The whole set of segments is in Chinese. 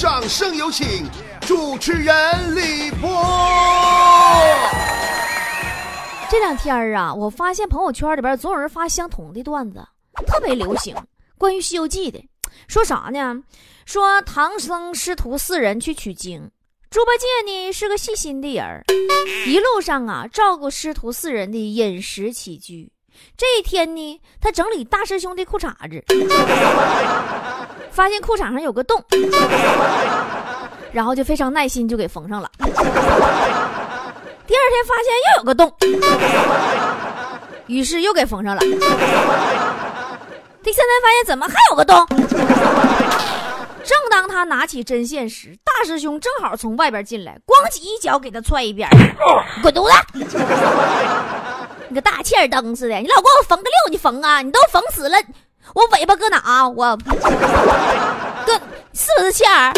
掌声有请主持人李波。这两天啊，我发现朋友圈里边总有人发相同的段子，特别流行，关于《西游记》的，说啥呢？说唐僧师徒四人去取经，猪八戒呢是个细心的人，一路上啊照顾师徒四人的饮食起居。这一天呢，他整理大师兄的裤衩子，发现裤衩上有个洞，然后就非常耐心就给缝上了。第二天发现又有个洞，于是又给缝上了。第三天发现怎么还有个洞？正当他拿起针线时，大师兄正好从外边进来，咣叽一脚给他踹一边，滚犊子！你个大气儿灯似的，你老给我缝个六，你缝啊？你都缝死了，我尾巴搁哪？我 搁是不是欠儿？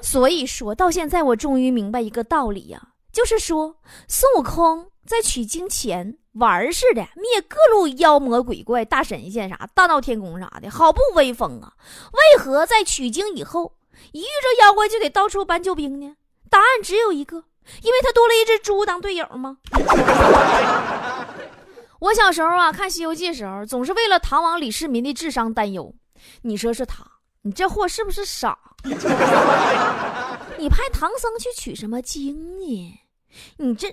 所以说到现在，我终于明白一个道理呀，就是说孙悟空在取经前玩似的灭各路妖魔鬼怪、大神仙啥、大闹天宫啥的，好不威风啊！为何在取经以后，一遇着妖怪就得到处搬救兵呢？答案只有一个，因为他多了一只猪当队友吗？我小时候啊，看《西游记》时候，总是为了唐王李世民的智商担忧。你说是他？你这货是不是傻？你派唐僧去取什么经呢？你这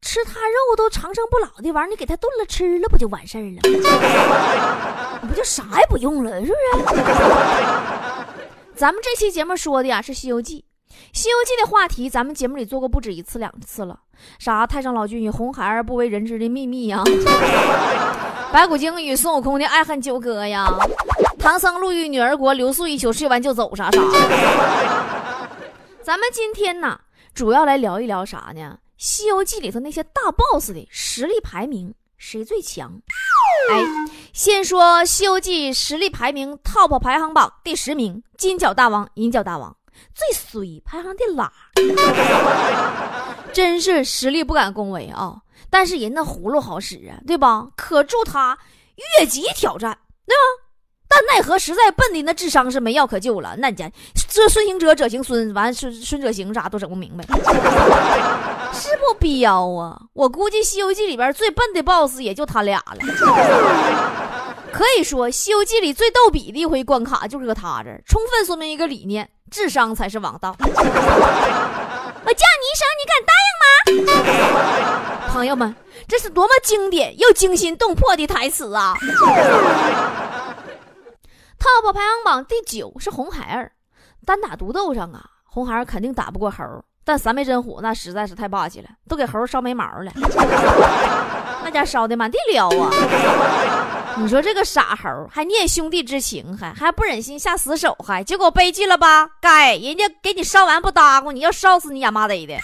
吃他肉都长生不老的玩意儿，你给他炖了吃了不就完事儿了？你不就啥也不用了，是不是？咱们这期节目说的呀是《西游记》，《西游记》的话题咱们节目里做过不止一次两次了，啥太上老君与红孩儿不为人知的秘密呀，白骨精与孙悟空的爱恨纠葛呀。唐僧入狱女儿国，留宿一宿，睡完就走，啥啥。咱们今天呢，主要来聊一聊啥呢？《西游记》里头那些大 boss 的实力排名，谁最强？哎，先说《西游记》实力排名 top 排行榜第十名，金角大王、银角大王最衰，排行第拉，真是实力不敢恭维啊！但是人那葫芦好使啊，对吧？可助他越级挑战，对吧？但奈何实在笨的那智商是没药可救了。那家这孙行者者行孙，完孙孙者行啥都整不明白，是不彪啊？我估计《西游记》里边最笨的 boss 也就他俩了。可以说，《西游记》里最逗比的一回关卡就是个他这儿，充分说明一个理念：智商才是王道。我叫你一声，你敢答应吗？朋友们，这是多么经典又惊心动魄的台词啊！Top 排行榜第九是红孩儿，单打独斗上啊，红孩儿肯定打不过猴但三昧真火那实在是太霸气了，都给猴烧没毛了，那家烧的满地撩啊！你说这个傻猴还念兄弟之情，还还不忍心下死手，还结果悲剧了吧？该人家给你烧完不搭咕，你要烧死你亚麻得的。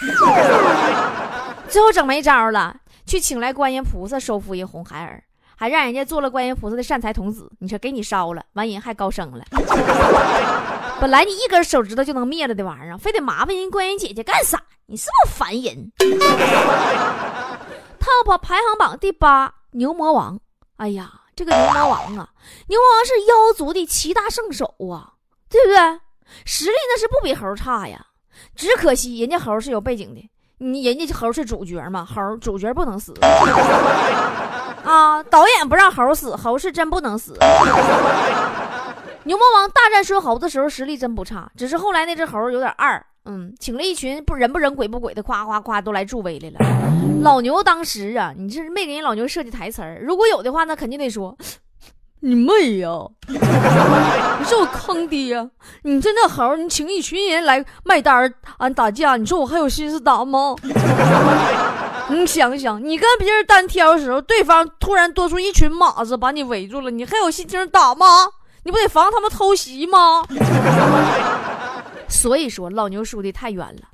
最后整没招了，去请来观音菩萨收服一红孩儿。还让人家做了观音菩萨的善财童子，你说给你烧了，完人还高升了。本来你一根手指头就能灭了的玩意儿，非得麻烦人观音姐姐干啥？你是不是烦人？Top 排行榜第八，牛魔王。哎呀，这个牛魔王啊，牛魔王是妖族的七大圣手啊，对不对？实力那是不比猴差呀。只可惜人家猴是有背景的，你人家猴是主角嘛，猴主角不能死。啊！导演不让猴死，猴是真不能死。牛魔王大战孙猴的时候实力真不差，只是后来那只猴有点二，嗯，请了一群不人不人鬼不鬼的，夸夸夸都来助威来了。老牛当时啊，你这是没给人老牛设计台词儿，如果有的话，那肯定得说：“你妹呀！你说我坑爹！你这那猴，你请一群人来卖单儿俺打架，你说我还有心思打吗？” 你想想，你跟别人单挑的时候，对方突然多出一群马子把你围住了，你还有心情打吗？你不得防他们偷袭吗？所以说，老牛输的太冤了。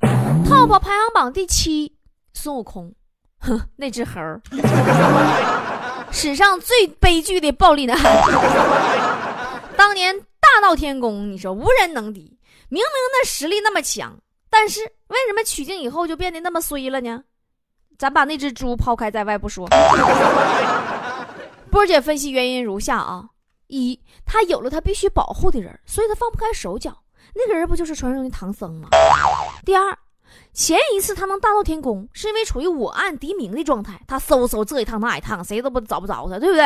Top 排行榜第七，孙悟空，哼，那只猴，史上最悲剧的暴力男。当年大闹天宫，你说无人能敌，明明那实力那么强，但是为什么取经以后就变得那么衰了呢？咱把那只猪抛开在外不说，波姐分析原因如下啊：一，他有了他必须保护的人，所以他放不开手脚。那个人不就是传说中的唐僧吗？第二，前一次他能大闹天宫，是因为处于我暗敌明的状态，他嗖嗖这一趟那一趟，谁都不找不着他，对不对？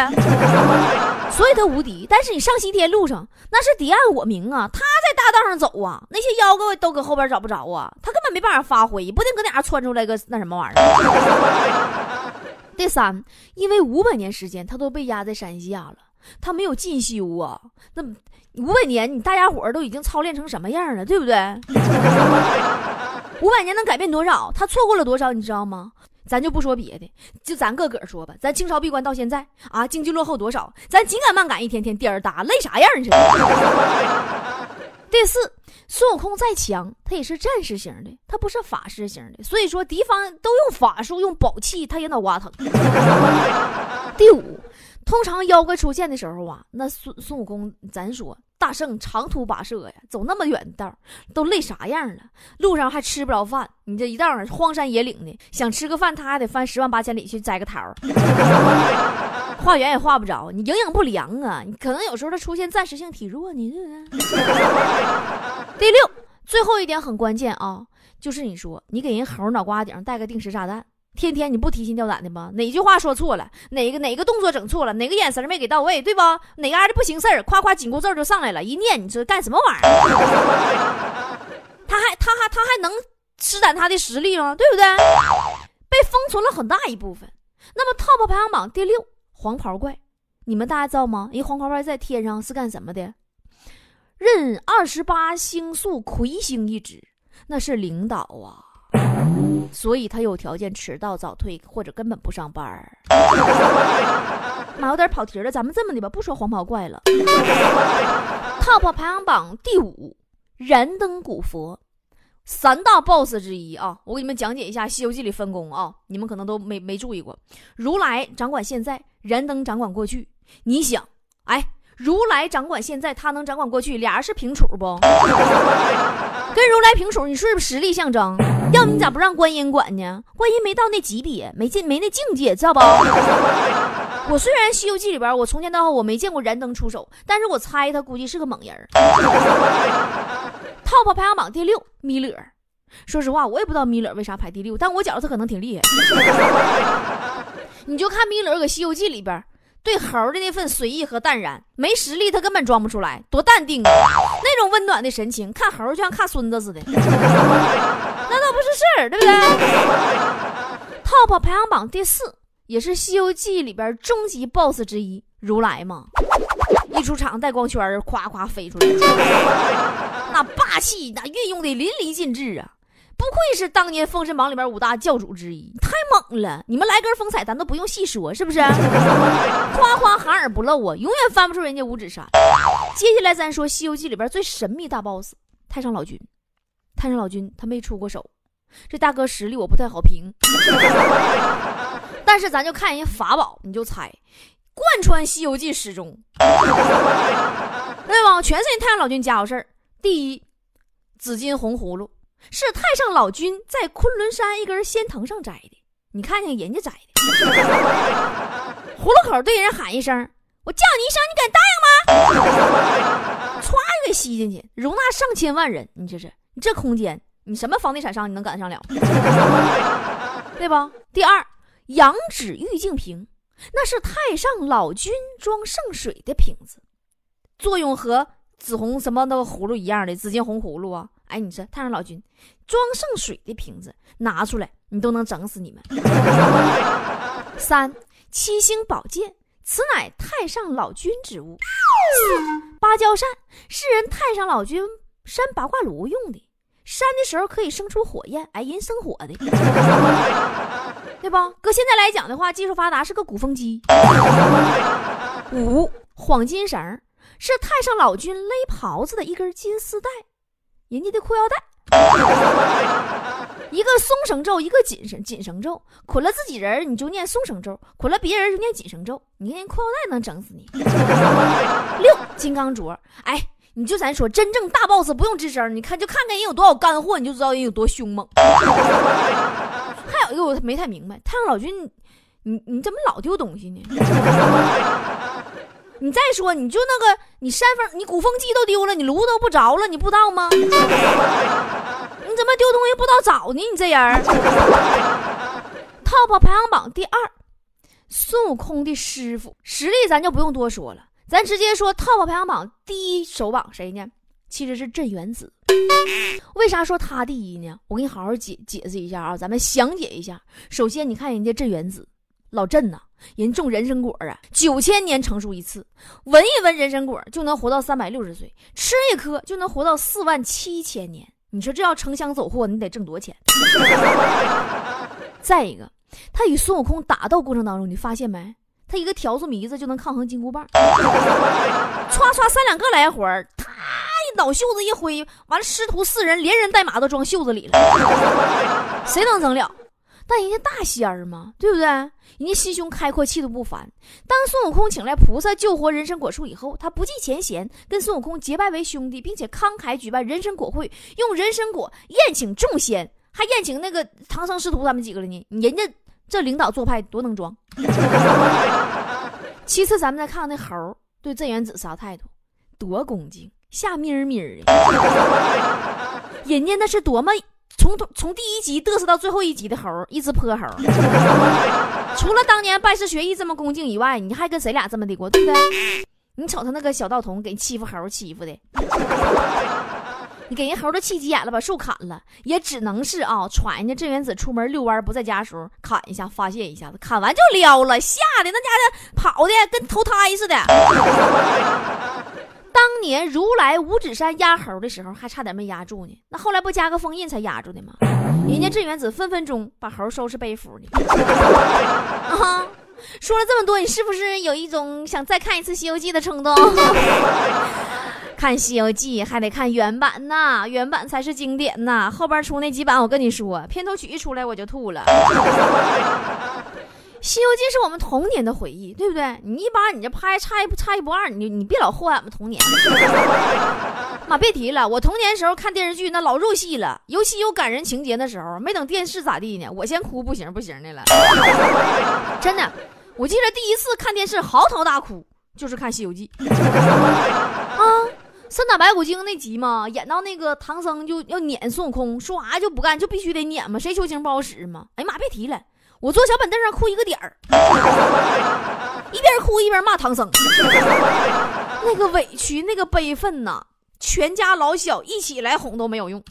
所以他无敌。但是你上西天路上，那是敌暗我明啊，他在大道上走啊，那些妖怪都搁后边找不着啊，他根本没办法发挥，不定搁哪窜出来个那什么玩意儿。第三，因为五百年时间他都被压在山下了，他没有进修啊，那。五百年，你大家伙都已经操练成什么样了，对不对？五百年能改变多少？他错过了多少？你知道吗？咱就不说别的，就咱个个说吧。咱清朝闭关到现在啊，经济落后多少？咱紧赶慢赶，一天天颠儿大，累啥样似的。第四，孙悟空再强，他也是战士型的，他不是法师型的。所以说，敌方都用法术、用宝器，他也脑瓜疼。第五。通常妖怪出现的时候啊，那孙孙悟空，咱说大圣长途跋涉呀，走那么远的道，都累啥样了？路上还吃不着饭，你这一道荒山野岭的，想吃个饭，他还得翻十万八千里去摘个桃化缘 也化不着，你营养不良啊！你可能有时候他出现暂时性体弱呢，对不对？第六，最后一点很关键啊，就是你说你给人猴脑瓜顶上带个定时炸弹。天天你不提心吊胆的吗？哪句话说错了？哪个哪个动作整错了？哪个眼神没给到位？对不？哪嘎的不行事儿？夸夸紧箍咒就上来了，一念你说干什么玩意儿？他还他还他还能施展他的实力吗？对不对？被封存了很大一部分。那么 TOP 排行榜第六黄袍怪，你们大家知道吗？一黄袍怪在天上是干什么的？任二十八星宿魁星一职，那是领导啊。所以他有条件迟到、早退或者根本不上班儿。妈，有点跑题了，咱们这么的吧，不说黄袍怪了。Top 排行榜第五，燃灯古佛，三大 boss 之一啊。我给你们讲解一下《西游记》里分工啊，你们可能都没没注意过。如来掌管现在，燃灯掌管过去。你想，哎。如来掌管现在，他能掌管过去，俩人是平处不？跟如来平手，你是不是实力象征？要不你咋不让观音管呢？观音没到那级别，没进没那境界，知道不？我虽然《西游记》里边，我从前到后我没见过燃灯出手，但是我猜他估计是个猛人。Top 排行榜第六，弥勒。说实话，我也不知道弥勒为啥排第六，但我觉得他可能挺厉害。你就看弥勒搁《西游记》里边。对猴的那份随意和淡然，没实力他根本装不出来，多淡定啊！那种温暖的神情，看猴就像看孙子似的，那倒不是事儿，对不对？Top 排行榜第四，也是《西游记》里边终极 BOSS 之一，如来嘛，一出场带光圈，夸夸飞出来，那霸气那运用的淋漓尽致啊！不愧是当年《封神榜》里边五大教主之一，太猛了！你们来根风采，咱都不用细说，是不是？夸夸含而不露啊，永远翻不出人家五指山。接下来咱说《西游记》里边最神秘大 boss 太上老君。太上老君他没出过手，这大哥实力我不太好评。但是咱就看人家法宝，你就猜，贯穿《西游记》始终，对吧？全是人太上老君家伙事儿。第一，紫金红葫芦。是太上老君在昆仑山一根仙藤上摘的，你看看人家摘的，葫芦口对人喊一声：“我叫你一声，你敢答应吗？”歘就给吸进去，容纳上千万人。你这是你这空间，你什么房地产商你能赶得上了？对吧？第二，羊脂玉净瓶，那是太上老君装圣水的瓶子，作用和紫红什么那个葫芦一样的紫金红葫芦啊。哎，你说太上老君装圣水的瓶子拿出来，你都能整死你们。三七星宝剑，此乃太上老君之物。四芭蕉扇是人太上老君扇八卦炉用的，扇的时候可以生出火焰，哎，人生火的，对吧？搁现在来讲的话，技术发达，是个鼓风机。五黄金绳是太上老君勒袍子的一根金丝带。人家的裤腰带，一个松绳咒，一个紧绳紧绳咒，捆了自己人你就念松绳咒，捆了别人就念紧绳咒。你看人裤腰带能整死你。六金刚镯，哎，你就咱说真正大 boss 不用吱声，你看就看看人有多少干货，你就知道人有多凶猛。还有一个我没太明白，太上老君，你你怎么老丢东西呢？你再说，你就那个，你扇风，你鼓风机都丢了，你炉都不着了，你不知道吗？你怎么丢东西不知道找呢？你这人。Top 排行榜第二，孙悟空的师傅，实力咱就不用多说了，咱直接说 Top 排行榜第一首榜谁呢？其实是镇元子。为啥说他第一呢？我给你好好解解释一下啊，咱们详解一下。首先，你看人家镇元子，老镇呐。人种人参果啊，九千年成熟一次，闻一闻人参果就能活到三百六十岁，吃一颗就能活到四万七千年。你说这要城乡走货，你得挣多少钱？再一个，他与孙悟空打斗过程当中，你发现没？他一个笤帚迷子就能抗衡金箍棒，歘歘三两个来回他一脑袖子一挥，完了师徒四人连人带马都装袖子里了，谁能整了？但人家大仙儿嘛，对不对？人家心胸开阔，气度不凡。当孙悟空请来菩萨救活人参果树以后，他不计前嫌，跟孙悟空结拜为兄弟，并且慷慨举办人参果会，用人参果宴请众仙，还宴请那个唐僧师徒他们几个了呢。人家这领导做派多能装。其次，咱们再看看那猴对镇元子啥态度，多恭敬，笑眯眯的。人家那是多么。从从第一集嘚瑟到最后一集的猴，一只泼猴。除了当年拜师学艺这么恭敬以外，你还跟谁俩这么的过，对不对？你瞅他那个小道童给欺负猴欺负的，你给人猴都气急眼了，把树砍了，也只能是啊，喘人家镇元子出门遛弯不在家时候砍一下发泄一下子，砍完就撩了，吓得那家伙跑的跟投胎似的。当年如来五指山压猴的时候，还差点没压住呢。那后来不加个封印才压住的吗？人家镇元子分分钟把猴收拾背负呢。啊，说了这么多，你是不是有一种想再看一次《西游记》的冲动？看《西游记》还得看原版呐，原版才是经典呐。后边出那几版，我跟你说，片头曲一出来我就吐了。《西游记》是我们童年的回忆，对不对？你一把你这拍差一差一不二，你你别老祸害我们童年。妈，别提了，我童年时候看电视剧那老入戏了，尤其有感人情节的时候，没等电视咋地呢，我先哭不行不行的了。真的，我记得第一次看电视嚎啕大哭就是看《西游记》啊，三打白骨精那集嘛，演到那个唐僧就要撵孙悟空，说啥就不干，就必须得撵嘛，谁求情不好使嘛。哎呀妈，别提了。我坐小板凳上哭一个点儿，一边哭一边骂唐僧，那个委屈，那个悲愤呐，全家老小一起来哄都没有用。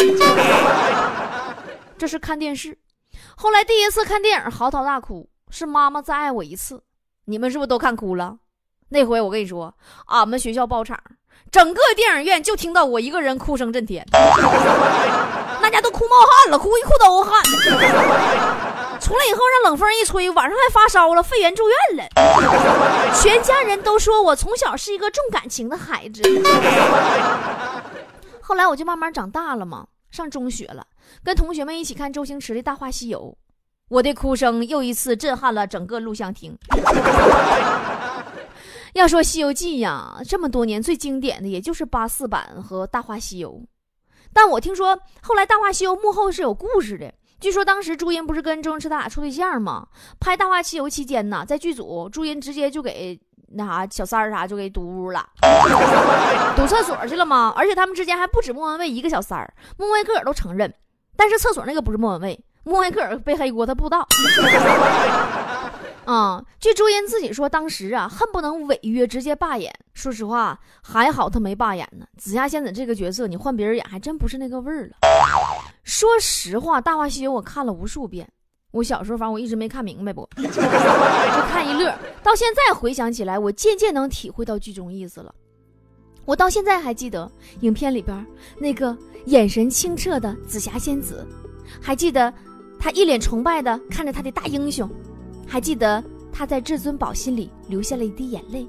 这是看电视，后来第一次看电影嚎啕大哭，是妈妈再爱我一次。你们是不是都看哭了？那回我跟你说，俺们学校包场，整个电影院就听到我一个人哭声震天，大家都哭冒汗了，哭一裤兜汗。出来以后让冷风一吹，晚上还发烧了，肺炎住院了。全家人都说我从小是一个重感情的孩子。后来我就慢慢长大了嘛，上中学了，跟同学们一起看周星驰的《大话西游》，我的哭声又一次震撼了整个录像厅。要说《西游记》呀，这么多年最经典的也就是八四版和《大话西游》，但我听说后来《大话西游》幕后是有故事的。据说当时朱茵不是跟周星驰他俩处对象吗？拍《大话西游》期间呢，在剧组，朱茵直接就给那啥小三儿啥就给堵屋了，堵厕所去了吗？而且他们之间还不止莫文蔚一个小三儿，莫文蔚个儿都承认，但是厕所那个不是莫文蔚，莫文蔚个儿背黑锅，他不知道。啊，据朱茵自己说，当时啊，恨不能违约直接罢演。说实话，还好他没罢演呢。紫霞仙子这个角色，你换别人演，还真不是那个味儿了。说实话，《大话西游》我看了无数遍。我小时候，反正我一直没看明白不，就看一乐。到现在回想起来，我渐渐能体会到剧中意思了。我到现在还记得影片里边那个眼神清澈的紫霞仙子，还记得她一脸崇拜的看着他的大英雄。还记得他在至尊宝心里流下了一滴眼泪，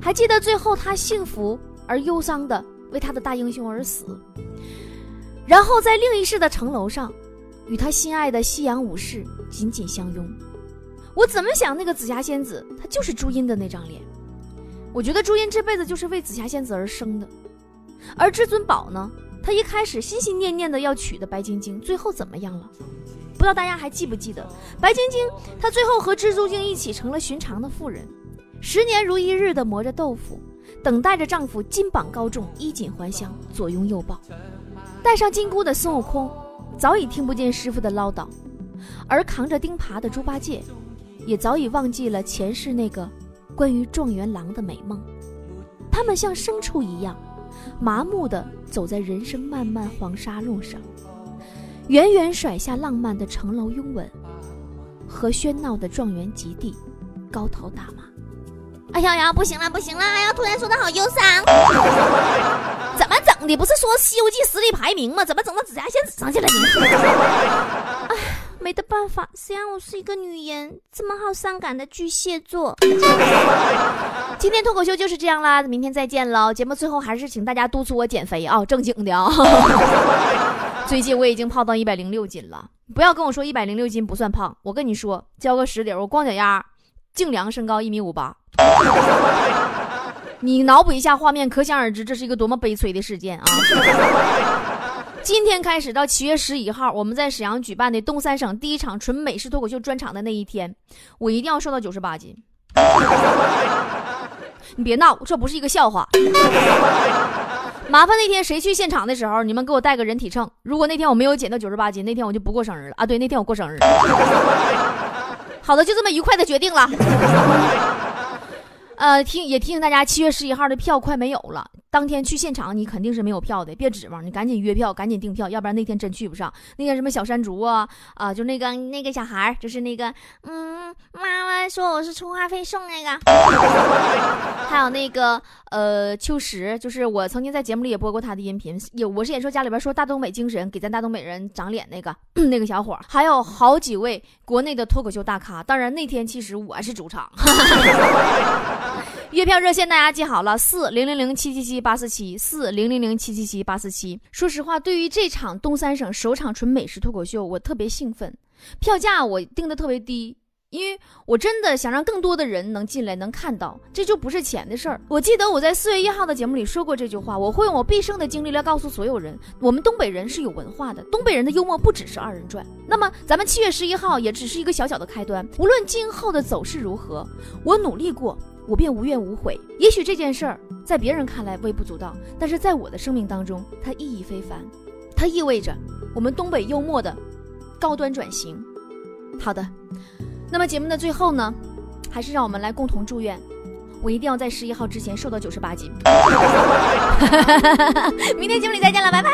还记得最后他幸福而忧伤的为他的大英雄而死，然后在另一世的城楼上，与他心爱的西洋武士紧紧相拥。我怎么想，那个紫霞仙子她就是朱茵的那张脸。我觉得朱茵这辈子就是为紫霞仙子而生的，而至尊宝呢，他一开始心心念念的要娶的白晶晶，最后怎么样了？不知道大家还记不记得，白晶晶她最后和蜘蛛精一起成了寻常的妇人，十年如一日的磨着豆腐，等待着丈夫金榜高中、衣锦还乡、左拥右抱。戴上金箍的孙悟空，早已听不见师傅的唠叨，而扛着钉耙的猪八戒，也早已忘记了前世那个关于状元郎的美梦。他们像牲畜一样，麻木地走在人生漫漫黄沙路上，远远甩下浪漫的城楼拥吻和喧闹的状元及第，高头大马。哎呀呀，不行了，不行了！哎呀，突然说的好忧伤。怎么整的？不是说《西游记》实力排名吗？怎么整到紫霞仙子上去了呢？哎，没得办法，虽然我是一个女人，这么好伤感的巨蟹座。今天脱口秀就是这样啦，明天再见喽。节目最后还是请大家督促我减肥啊，正经的啊。最近我已经胖到一百零六斤了，不要跟我说一百零六斤不算胖，我跟你说，交个实底，我光脚丫，净量身高一米五八。你脑补一下画面，可想而知这是一个多么悲催的事件啊！今天开始到七月十一号，我们在沈阳举办的东三省第一场纯美式脱口秀专场的那一天，我一定要瘦到九十八斤。你别闹，这不是一个笑话。麻烦那天谁去现场的时候，你们给我带个人体秤。如果那天我没有减到九十八斤，那天我就不过生日了啊！对，那天我过生日。好的，就这么愉快的决定了。呃，提也提醒大家，七月十一号的票快没有了。当天去现场，你肯定是没有票的，别指望，你赶紧约票，赶紧订票，要不然那天真去不上。那个什么小山竹啊，啊，就那个那个小孩就是那个，嗯，妈妈说我是充话费送那个。还有那个呃，秋实，就是我曾经在节目里也播过他的音频，有我是演说家里边说大东北精神，给咱大东北人长脸那个 那个小伙，还有好几位国内的脱口秀大咖。当然那天其实我是主场。月票热线大家记好了，四零零零七七七八四七，四零零零七七七八四七。说实话，对于这场东三省首场纯美食脱口秀，我特别兴奋。票价我定的特别低，因为我真的想让更多的人能进来能看到，这就不是钱的事儿。我记得我在四月一号的节目里说过这句话，我会用我毕生的经历来告诉所有人，我们东北人是有文化的，东北人的幽默不只是二人转。那么咱们七月十一号也只是一个小小的开端，无论今后的走势如何，我努力过。我便无怨无悔。也许这件事儿在别人看来微不足道，但是在我的生命当中，它意义非凡。它意味着我们东北幽默的高端转型。好的，那么节目的最后呢，还是让我们来共同祝愿，我一定要在十一号之前瘦到九十八斤。明天节目里再见了，拜拜。